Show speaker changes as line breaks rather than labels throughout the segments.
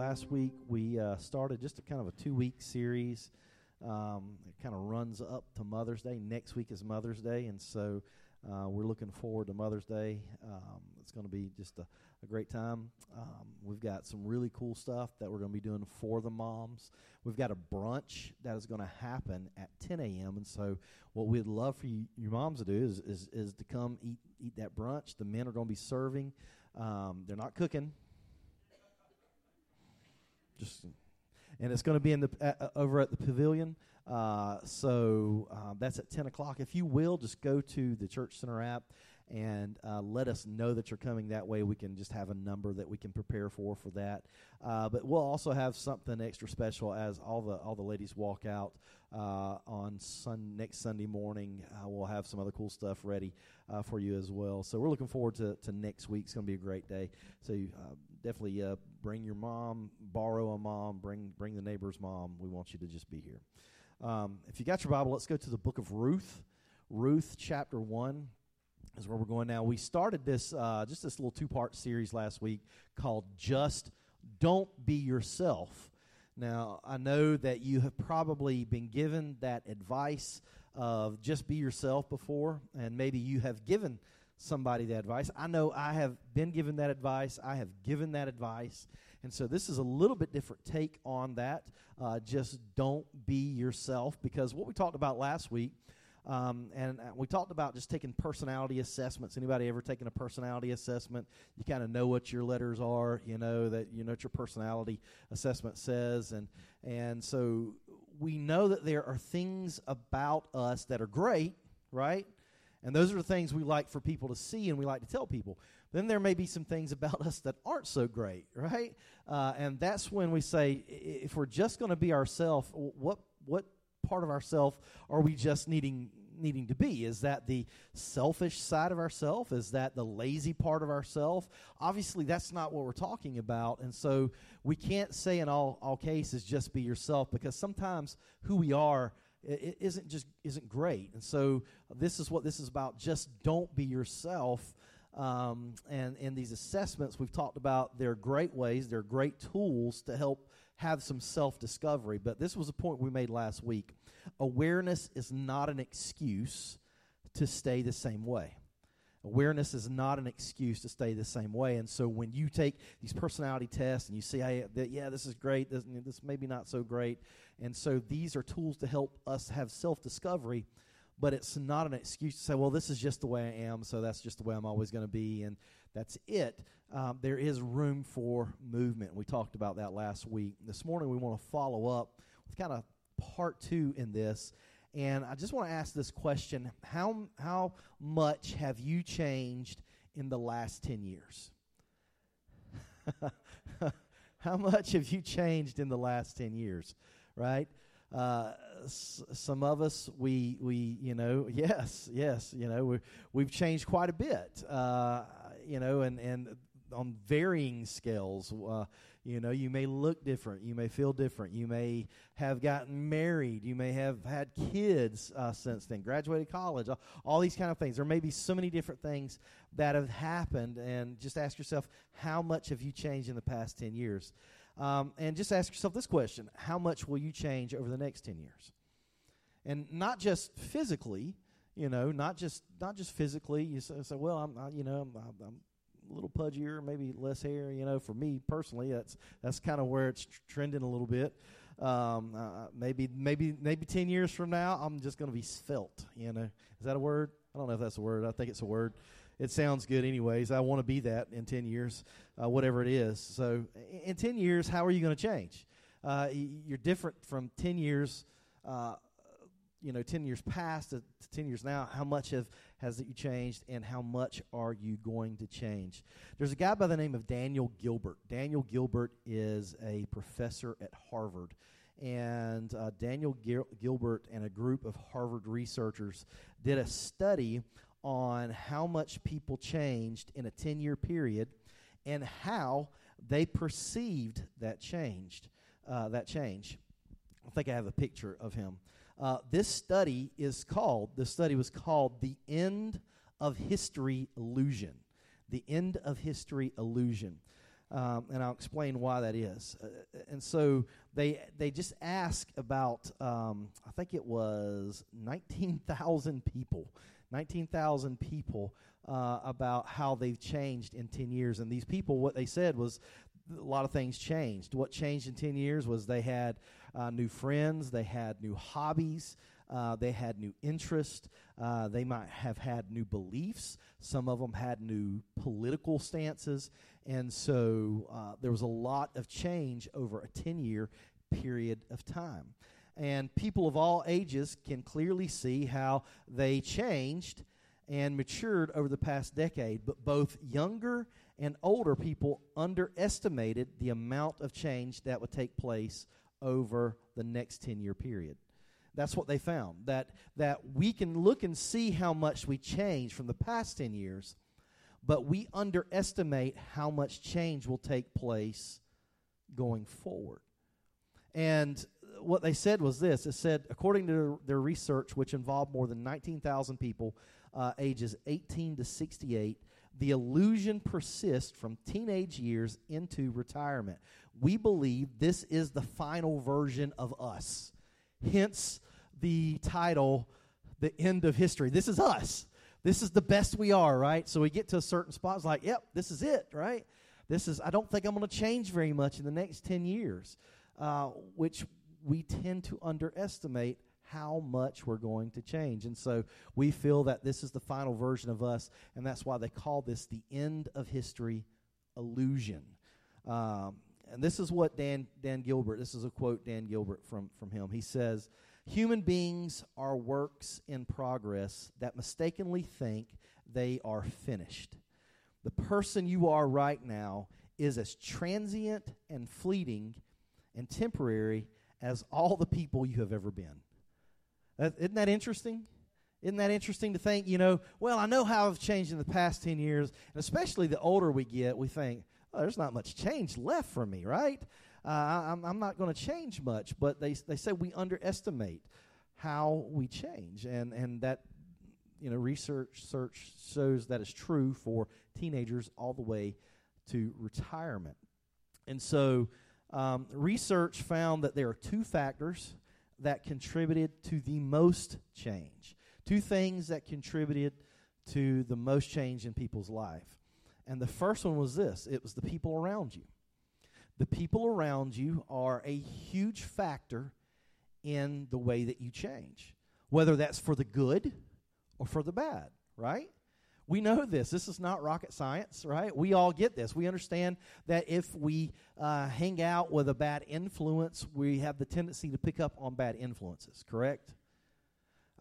last week we uh, started just a kind of a two week series. Um, it kind of runs up to Mother's Day. Next week is Mother's Day, and so uh, we're looking forward to Mother's Day. Um, it's going to be just a, a great time. Um, we've got some really cool stuff that we're going to be doing for the moms. We've got a brunch that is going to happen at 10 a.m. And so, what we'd love for you, your moms to do is, is, is to come eat eat that brunch. The men are going to be serving. Um, they're not cooking. Just, and it's going to be in the uh, over at the pavilion. Uh, so uh, that's at 10 o'clock. If you will, just go to the Church Center app and uh, let us know that you're coming that way. We can just have a number that we can prepare for for that. Uh, but we'll also have something extra special as all the all the ladies walk out uh, on sun next Sunday morning. Uh, we'll have some other cool stuff ready uh, for you as well. So we're looking forward to, to next week. It's going to be a great day. So uh, definitely uh, bring your mom, borrow a mom, bring bring the neighbor's mom. We want you to just be here. Um, if you got your Bible, let's go to the book of Ruth. Ruth chapter 1 is where we're going now. We started this uh, just this little two part series last week called Just Don't Be Yourself. Now, I know that you have probably been given that advice of just be yourself before, and maybe you have given somebody that advice. I know I have been given that advice, I have given that advice. And so this is a little bit different take on that. Uh, just don't be yourself because what we talked about last week um, and uh, we talked about just taking personality assessments. Anybody ever taken a personality assessment? You kind of know what your letters are. You know that you know what your personality assessment says, and and so we know that there are things about us that are great, right? And those are the things we like for people to see and we like to tell people. Then there may be some things about us that aren't so great, right? Uh, and that's when we say, if we're just going to be ourselves, what what part of ourself are we just needing needing to be? Is that the selfish side of ourself? Is that the lazy part of ourself? Obviously, that's not what we're talking about. And so we can't say in all, all cases just be yourself because sometimes who we are it isn't just isn't great. And so this is what this is about. Just don't be yourself. Um, and in these assessments, we've talked about they're great ways, they're great tools to help have some self discovery. But this was a point we made last week. Awareness is not an excuse to stay the same way. Awareness is not an excuse to stay the same way. And so when you take these personality tests and you see, hey, yeah, this is great, this, this maybe not so great. And so these are tools to help us have self discovery, but it's not an excuse to say, well, this is just the way I am, so that's just the way I'm always going to be. And that's it. Um, there is room for movement. We talked about that last week. This morning, we want to follow up with kind of part two in this. And I just want to ask this question How, how much have you changed in the last 10 years? how much have you changed in the last 10 years? Right? Uh, s- some of us, we, we, you know, yes, yes, you know, we we've changed quite a bit. Uh, you know, and, and on varying scales. Uh, you know, you may look different. You may feel different. You may have gotten married. You may have had kids uh, since then, graduated college, all, all, these kind of things. There may be so many different things that have happened. And just ask yourself, how much have you changed in the past 10 years? Um, and just ask yourself this question How much will you change over the next 10 years? And not just physically, you know, not just not just physically. You say, say well, I'm, I, you know, I'm, I'm, a little pudgier, maybe less hair. You know, for me personally, that's that's kind of where it's tr- trending a little bit. Um, uh, maybe maybe maybe ten years from now, I'm just going to be svelte. You know, is that a word? I don't know if that's a word. I think it's a word. It sounds good, anyways. I want to be that in ten years, uh, whatever it is. So, in ten years, how are you going to change? Uh, you're different from ten years uh, you know, 10 years past to, to 10 years now, how much have, has you changed and how much are you going to change? There's a guy by the name of Daniel Gilbert. Daniel Gilbert is a professor at Harvard. And uh, Daniel Gil- Gilbert and a group of Harvard researchers did a study on how much people changed in a 10 year period and how they perceived that changed uh, that change. I think I have a picture of him. Uh, this study is called, the study was called The End of History Illusion. The End of History Illusion. Um, and I'll explain why that is. Uh, and so they they just ask about um, I think it was nineteen thousand people, nineteen thousand people uh, about how they've changed in ten years. And these people, what they said was a lot of things changed. What changed in ten years was they had uh, new friends, they had new hobbies. Uh, they had new interests. Uh, they might have had new beliefs. Some of them had new political stances. And so uh, there was a lot of change over a 10 year period of time. And people of all ages can clearly see how they changed and matured over the past decade. But both younger and older people underestimated the amount of change that would take place over the next 10 year period. That's what they found. That that we can look and see how much we changed from the past 10 years, but we underestimate how much change will take place going forward. And what they said was this it said, according to their research, which involved more than 19,000 people uh, ages 18 to 68, the illusion persists from teenage years into retirement. We believe this is the final version of us. Hence the title, The End of History. This is us. This is the best we are, right? So we get to a certain spot, it's like, yep, this is it, right? This is, I don't think I'm going to change very much in the next 10 years, uh, which we tend to underestimate how much we're going to change. And so we feel that this is the final version of us, and that's why they call this the end of history illusion. Um, and this is what Dan Dan Gilbert. This is a quote Dan Gilbert from from him. He says, "Human beings are works in progress that mistakenly think they are finished. The person you are right now is as transient and fleeting and temporary as all the people you have ever been." That, isn't that interesting? Isn't that interesting to think, you know, well, I know how I've changed in the past 10 years, and especially the older we get, we think, oh, there's not much change left for me, right? Uh, I'm, I'm not going to change much. But they, they say we underestimate how we change. And, and that, you know, research search shows that is true for teenagers all the way to retirement. And so um, research found that there are two factors that contributed to the most change. Two things that contributed to the most change in people's life. And the first one was this it was the people around you. The people around you are a huge factor in the way that you change, whether that's for the good or for the bad, right? We know this. This is not rocket science, right? We all get this. We understand that if we uh, hang out with a bad influence, we have the tendency to pick up on bad influences, correct?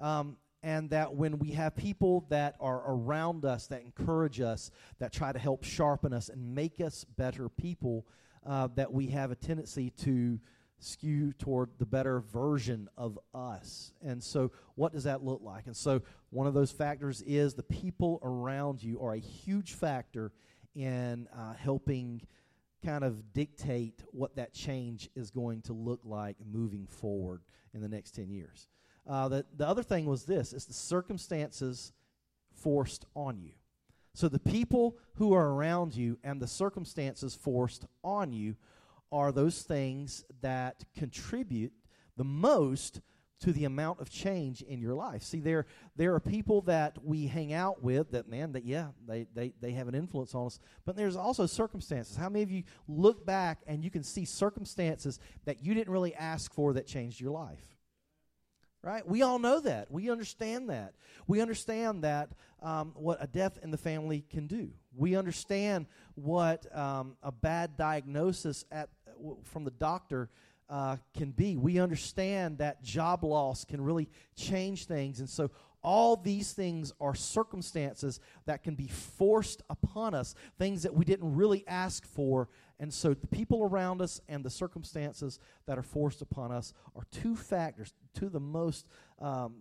Um, and that when we have people that are around us that encourage us that try to help sharpen us and make us better people uh, that we have a tendency to skew toward the better version of us and so what does that look like and so one of those factors is the people around you are a huge factor in uh, helping kind of dictate what that change is going to look like moving forward in the next 10 years uh, the, the other thing was this it's the circumstances forced on you. So the people who are around you and the circumstances forced on you are those things that contribute the most to the amount of change in your life. See, there there are people that we hang out with that man that yeah, they, they, they have an influence on us. But there's also circumstances. How many of you look back and you can see circumstances that you didn't really ask for that changed your life? right? We all know that. We understand that. We understand that um, what a death in the family can do. We understand what um, a bad diagnosis at from the doctor uh, can be. We understand that job loss can really change things, and so all these things are circumstances that can be forced upon us, things that we didn't really ask for. And so the people around us and the circumstances that are forced upon us are two factors, two of the most um,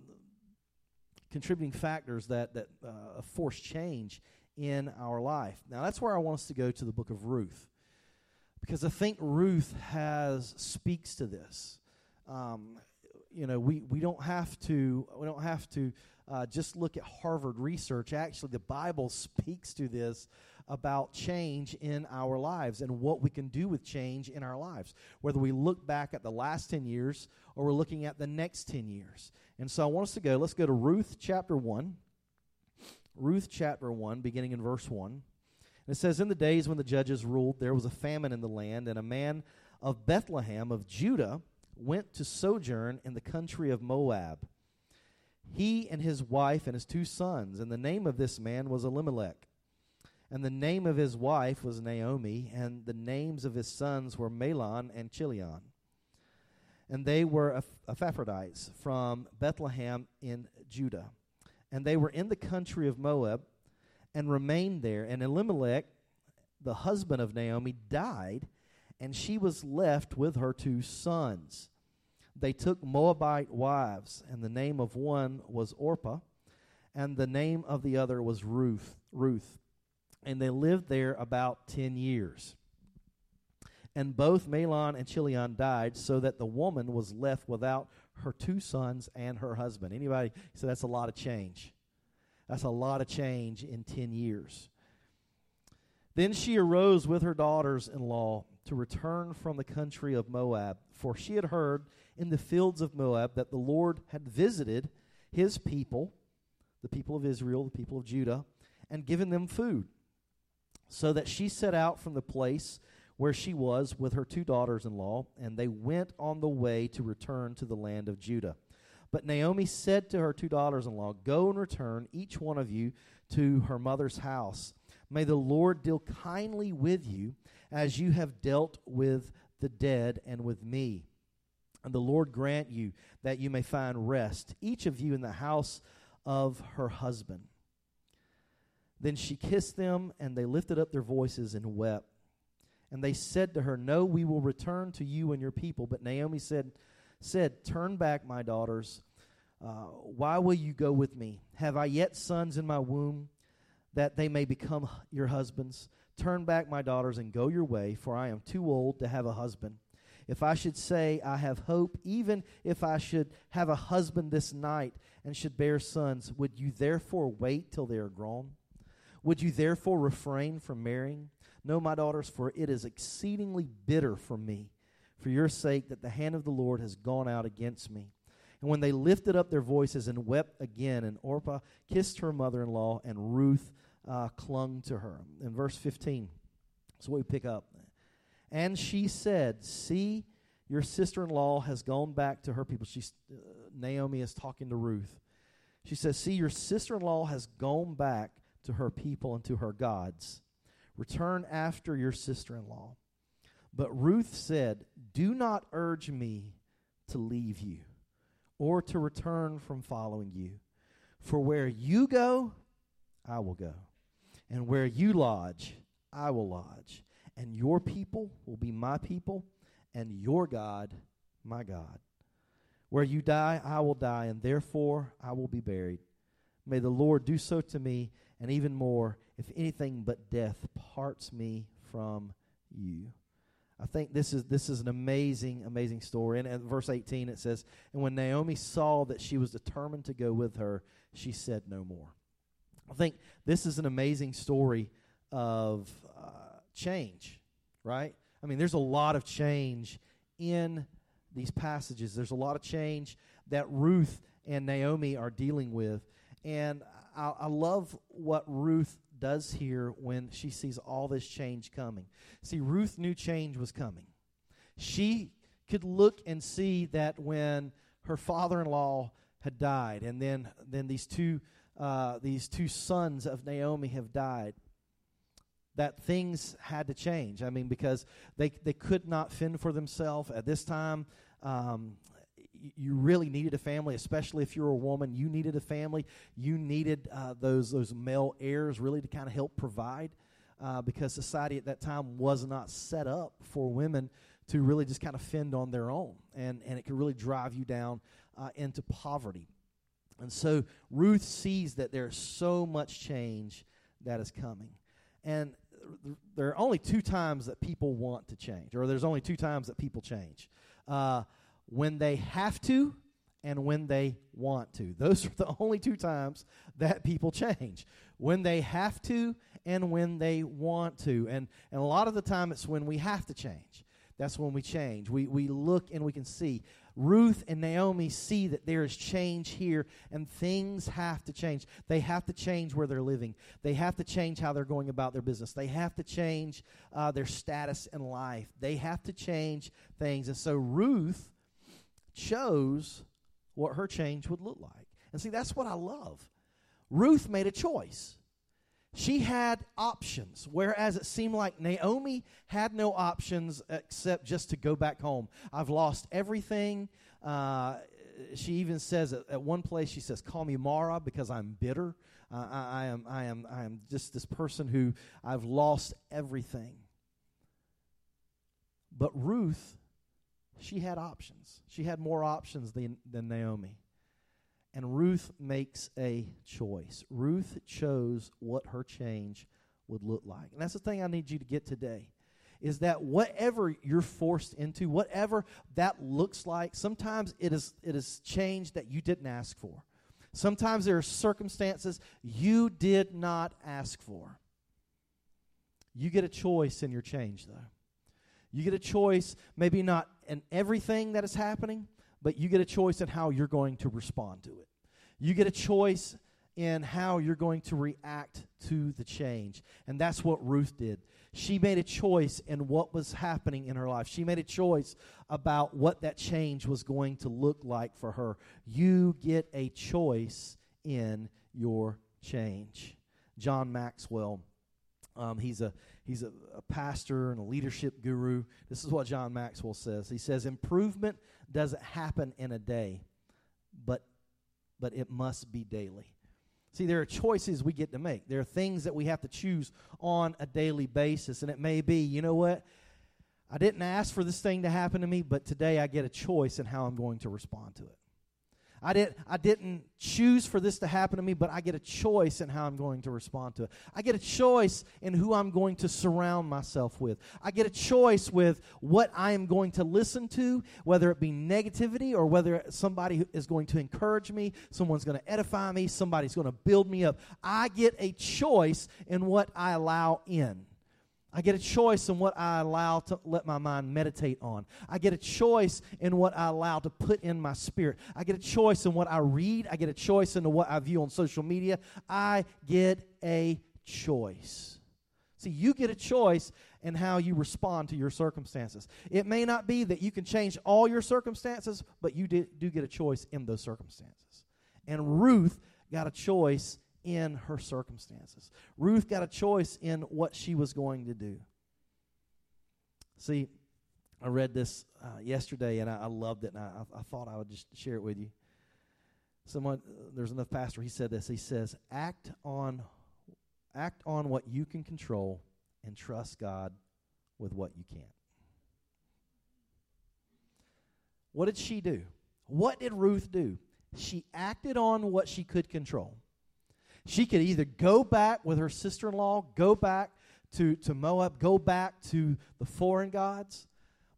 contributing factors that, that uh, force change in our life. Now, that's where I want us to go to the book of Ruth. Because I think Ruth has speaks to this. Um, you know, we, we don't have to we don't have to uh, just look at Harvard research. Actually, the Bible speaks to this about change in our lives and what we can do with change in our lives, whether we look back at the last 10 years or we're looking at the next 10 years. And so I want us to go, let's go to Ruth chapter 1. Ruth chapter 1, beginning in verse 1. And it says, In the days when the judges ruled, there was a famine in the land, and a man of Bethlehem of Judah went to sojourn in the country of Moab. He and his wife and his two sons, and the name of this man was Elimelech. And the name of his wife was Naomi, and the names of his sons were Mahlon and Chilion. And they were Ephrathites from Bethlehem in Judah. And they were in the country of Moab and remained there. And Elimelech, the husband of Naomi, died, and she was left with her two sons. They took Moabite wives, and the name of one was Orpah, and the name of the other was Ruth. Ruth and they lived there about 10 years. And both Mahlon and Chilion died, so that the woman was left without her two sons and her husband. Anybody? So that's a lot of change. That's a lot of change in 10 years. Then she arose with her daughters in law to return from the country of Moab, for she had heard in the fields of Moab that the Lord had visited his people, the people of Israel, the people of Judah, and given them food. So that she set out from the place where she was with her two daughters in law, and they went on the way to return to the land of Judah. But Naomi said to her two daughters in law, Go and return, each one of you, to her mother's house. May the Lord deal kindly with you as you have dealt with the dead and with me. And the Lord grant you that you may find rest, each of you in the house of her husband. Then she kissed them, and they lifted up their voices and wept. And they said to her, No, we will return to you and your people. But Naomi said, said Turn back, my daughters. Uh, why will you go with me? Have I yet sons in my womb that they may become your husbands? Turn back, my daughters, and go your way, for I am too old to have a husband. If I should say, I have hope, even if I should have a husband this night and should bear sons, would you therefore wait till they are grown? Would you therefore refrain from marrying? No, my daughters, for it is exceedingly bitter for me, for your sake, that the hand of the Lord has gone out against me. And when they lifted up their voices and wept again, and Orpah kissed her mother in law, and Ruth uh, clung to her. In verse 15, so we pick up. And she said, See, your sister in law has gone back to her people. She's, uh, Naomi is talking to Ruth. She says, See, your sister in law has gone back to her people and to her gods. Return after your sister in law. But Ruth said, Do not urge me to leave you or to return from following you. For where you go, I will go. And where you lodge, I will lodge. And your people will be my people, and your God, my God. Where you die, I will die, and therefore I will be buried. May the Lord do so to me and even more, if anything but death parts me from you. I think this is this is an amazing, amazing story. And at verse 18 it says, And when Naomi saw that she was determined to go with her, she said no more. I think this is an amazing story of uh, change, right? I mean, there's a lot of change in these passages. There's a lot of change that Ruth and Naomi are dealing with. And I, I love what Ruth does here when she sees all this change coming. See, Ruth knew change was coming. She could look and see that when her father-in-law had died, and then then these two uh, these two sons of Naomi have died, that things had to change. I mean, because they they could not fend for themselves at this time. Um, you really needed a family, especially if you're a woman. You needed a family. You needed uh, those those male heirs really to kind of help provide, uh, because society at that time was not set up for women to really just kind of fend on their own, and and it could really drive you down uh, into poverty. And so Ruth sees that there's so much change that is coming, and there are only two times that people want to change, or there's only two times that people change. When they have to and when they want to. Those are the only two times that people change. when they have to and when they want to. And, and a lot of the time, it's when we have to change. That's when we change. We, we look and we can see. Ruth and Naomi see that there is change here and things have to change. They have to change where they're living. They have to change how they're going about their business. They have to change uh, their status in life. They have to change things. And so Ruth chose what her change would look like. And see, that's what I love. Ruth made a choice. She had options, whereas it seemed like Naomi had no options except just to go back home. I've lost everything. Uh, she even says at, at, one place, she says, "Call me Mara because I'm bitter. Uh, I, I, am, I am, I am just this person who I've lost everything." But Ruth, she had options. She had more options than, than Naomi. And Ruth makes a choice. Ruth chose what her change would look like. And that's the thing I need you to get today is that whatever you're forced into, whatever that looks like, sometimes it is it is change that you didn't ask for. Sometimes there are circumstances you did not ask for. You get a choice in your change though. You get a choice, maybe not in everything that is happening, but you get a choice in how you're going to respond to it. You get a choice in how you're going to react to the change. And that's what Ruth did. She made a choice in what was happening in her life. She made a choice about what that change was going to look like for her. You get a choice in your change. John Maxwell, um, he's a he's a, a pastor and a leadership guru. This is what John Maxwell says. He says, "Improvement doesn't happen in a day, but but it must be daily. See, there are choices we get to make. There are things that we have to choose on a daily basis. And it may be, you know what? I didn't ask for this thing to happen to me, but today I get a choice in how I'm going to respond to it. I, didn't I didn't choose for this to happen to me, but I get a choice in how I'm going to respond to it. I get a choice in who I'm going to surround myself with. I get a choice with what I am going to listen to, whether it be negativity or whether somebody is going to encourage me, someone's going to edify me, somebody's going to build me up. I get a choice in what I allow in. I get a choice in what I allow to let my mind meditate on. I get a choice in what I allow to put in my spirit. I get a choice in what I read. I get a choice in what I view on social media. I get a choice. See, you get a choice in how you respond to your circumstances. It may not be that you can change all your circumstances, but you do get a choice in those circumstances. And Ruth got a choice in her circumstances. Ruth got a choice in what she was going to do. See, I read this uh, yesterday and I, I, loved it, and I, I, thought I would just share it with you. Someone, there's another pastor. He said this. He says, "Act on, act on what you can control, and trust God with what you can't." What did she do? What did Ruth do? She acted on what she could control. She could either go back with her sister in law, go back to, to Moab, go back to the foreign gods.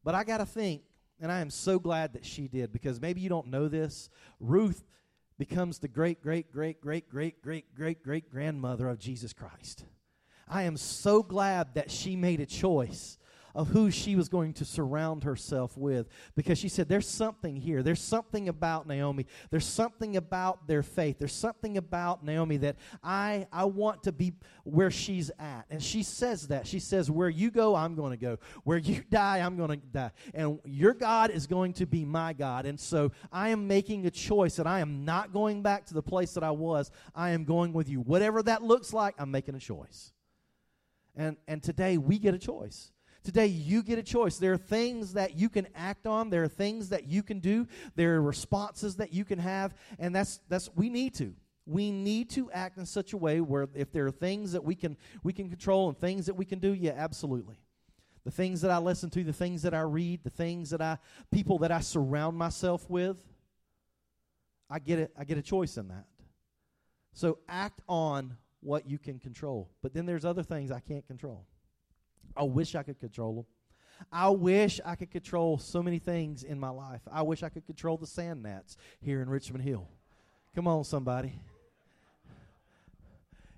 But I got to think, and I am so glad that she did because maybe you don't know this. Ruth becomes the great, great, great, great, great, great, great, great grandmother of Jesus Christ. I am so glad that she made a choice of who she was going to surround herself with because she said, There's something here. There's something about Naomi. There's something about their faith. There's something about Naomi that I, I want to be where she's at. And she says that. She says, Where you go, I'm going to go. Where you die, I'm going to die. And your God is going to be my God. And so I am making a choice that I am not going back to the place that I was. I am going with you. Whatever that looks like, I'm making a choice. And, and today we get a choice. Today, you get a choice. There are things that you can act on. There are things that you can do. There are responses that you can have, and that's that's we need to. We need to act in such a way where if there are things that we can we can control and things that we can do, yeah, absolutely. The things that I listen to, the things that I read, the things that I people that I surround myself with, I get it. I get a choice in that. So act on what you can control. But then there's other things I can't control. I wish I could control them. I wish I could control so many things in my life. I wish I could control the sand gnats here in Richmond Hill. Come on, somebody.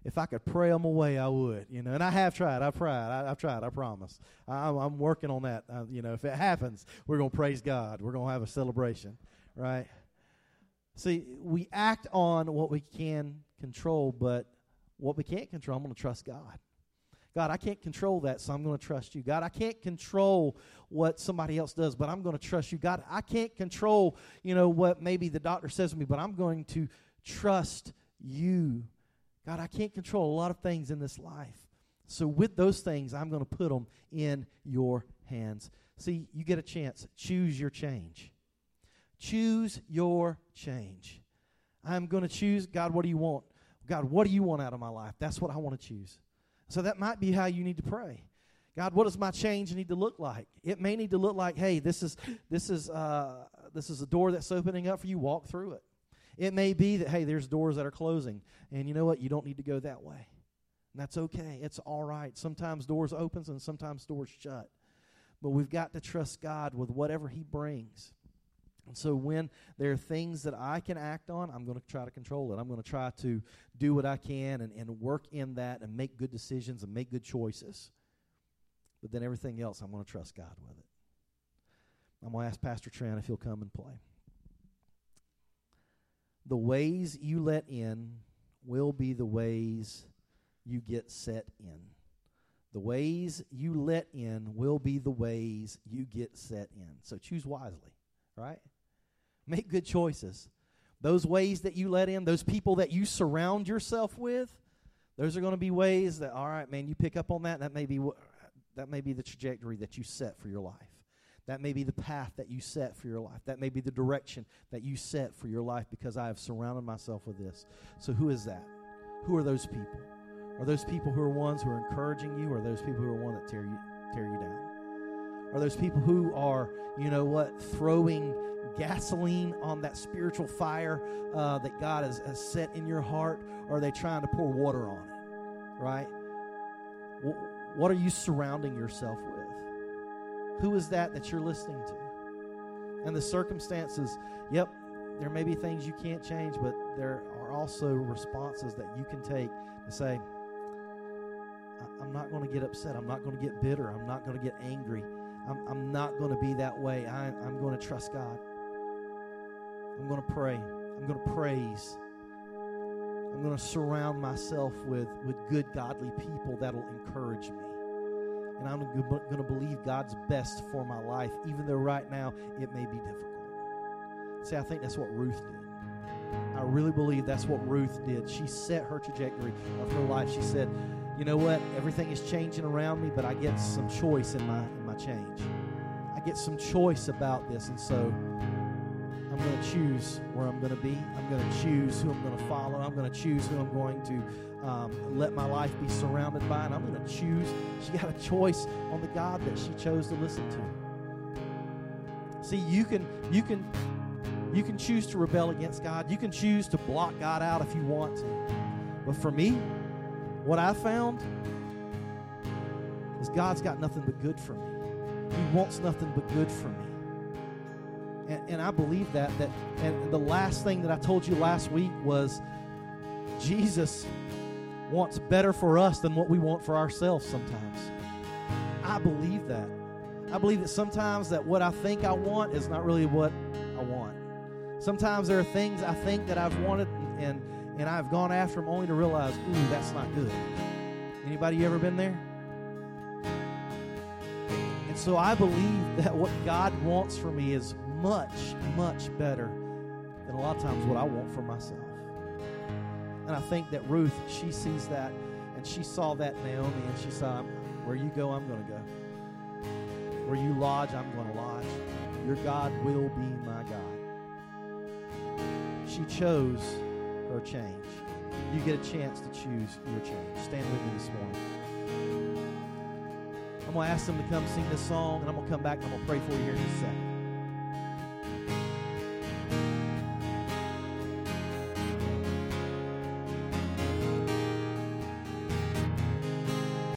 if I could pray them away, I would. You know, and I have tried. I've tried. I, have tried. I promise. I, am working on that. Uh, you know, if it happens, we're going to praise God. We're going to have a celebration, right? See, we act on what we can control, but what we can't control, I'm going to trust God. God, I can't control that, so I'm going to trust you. God, I can't control what somebody else does, but I'm going to trust you. God, I can't control, you know, what maybe the doctor says to me, but I'm going to trust you. God, I can't control a lot of things in this life. So with those things, I'm going to put them in your hands. See, you get a chance. Choose your change. Choose your change. I'm going to choose, God, what do you want? God, what do you want out of my life? That's what I want to choose. So that might be how you need to pray. God, what does my change need to look like? It may need to look like, hey, this is this is uh, this is a door that's opening up for you. Walk through it. It may be that hey, there's doors that are closing, and you know what? You don't need to go that way. And that's okay. It's all right. Sometimes doors opens and sometimes doors shut. But we've got to trust God with whatever He brings. And so when there are things that I can act on, I'm going to try to control it. I'm going to try to do what I can and, and work in that and make good decisions and make good choices. But then everything else, I'm going to trust God with it. I'm going to ask Pastor Tran if he'll come and play. The ways you let in will be the ways you get set in. The ways you let in will be the ways you get set in. So choose wisely, right? Make good choices. Those ways that you let in, those people that you surround yourself with, those are going to be ways that all right, man, you pick up on that. That may be that may be the trajectory that you set for your life. That may be the path that you set for your life. That may be the direction that you set for your life because I have surrounded myself with this. So who is that? Who are those people? Are those people who are ones who are encouraging you, or are those people who are one that tear you tear you down? Are those people who are, you know what, throwing gasoline on that spiritual fire uh, that God has, has, set in your heart, or are they trying to pour water on it? Right? What are you surrounding yourself with? Who is that that you're listening to? And the circumstances, yep, there may be things you can't change, but there are also responses that you can take to say, I'm not going to get upset. I'm not going to get bitter. I'm not going to get angry. I'm, I'm not going to be that way. I, I'm going to trust God. I'm going to pray. I'm going to praise. I'm going to surround myself with, with good, godly people that'll encourage me. And I'm going to believe God's best for my life, even though right now it may be difficult. See, I think that's what Ruth did. I really believe that's what Ruth did. She set her trajectory of her life. She said, You know what? Everything is changing around me, but I get some choice in my, my change. I get some choice about this. And so I'm going to choose where I'm going to be. I'm going to choose who I'm going to follow. I'm going to choose who I'm going to um, let my life be surrounded by. And I'm going to choose. She got a choice on the God that she chose to listen to. See, you can you can you can choose to rebel against God. You can choose to block God out if you want to. But for me, what I found is God's got nothing but good for me. Wants nothing but good for me. And, and I believe that. That and the last thing that I told you last week was Jesus wants better for us than what we want for ourselves sometimes. I believe that. I believe that sometimes that what I think I want is not really what I want. Sometimes there are things I think that I've wanted and, and I've gone after them only to realize, ooh, that's not good. Anybody ever been there? And so I believe that what God wants for me is much, much better than a lot of times what I want for myself. And I think that Ruth, she sees that, and she saw that Naomi, and she saw, where you go, I'm going to go. Where you lodge, I'm going to lodge. Your God will be my God. She chose her change. You get a chance to choose your change. Stand with me this morning. I'm going to ask them to come sing this song, and I'm going to come back and I'm going to pray for you here in a second.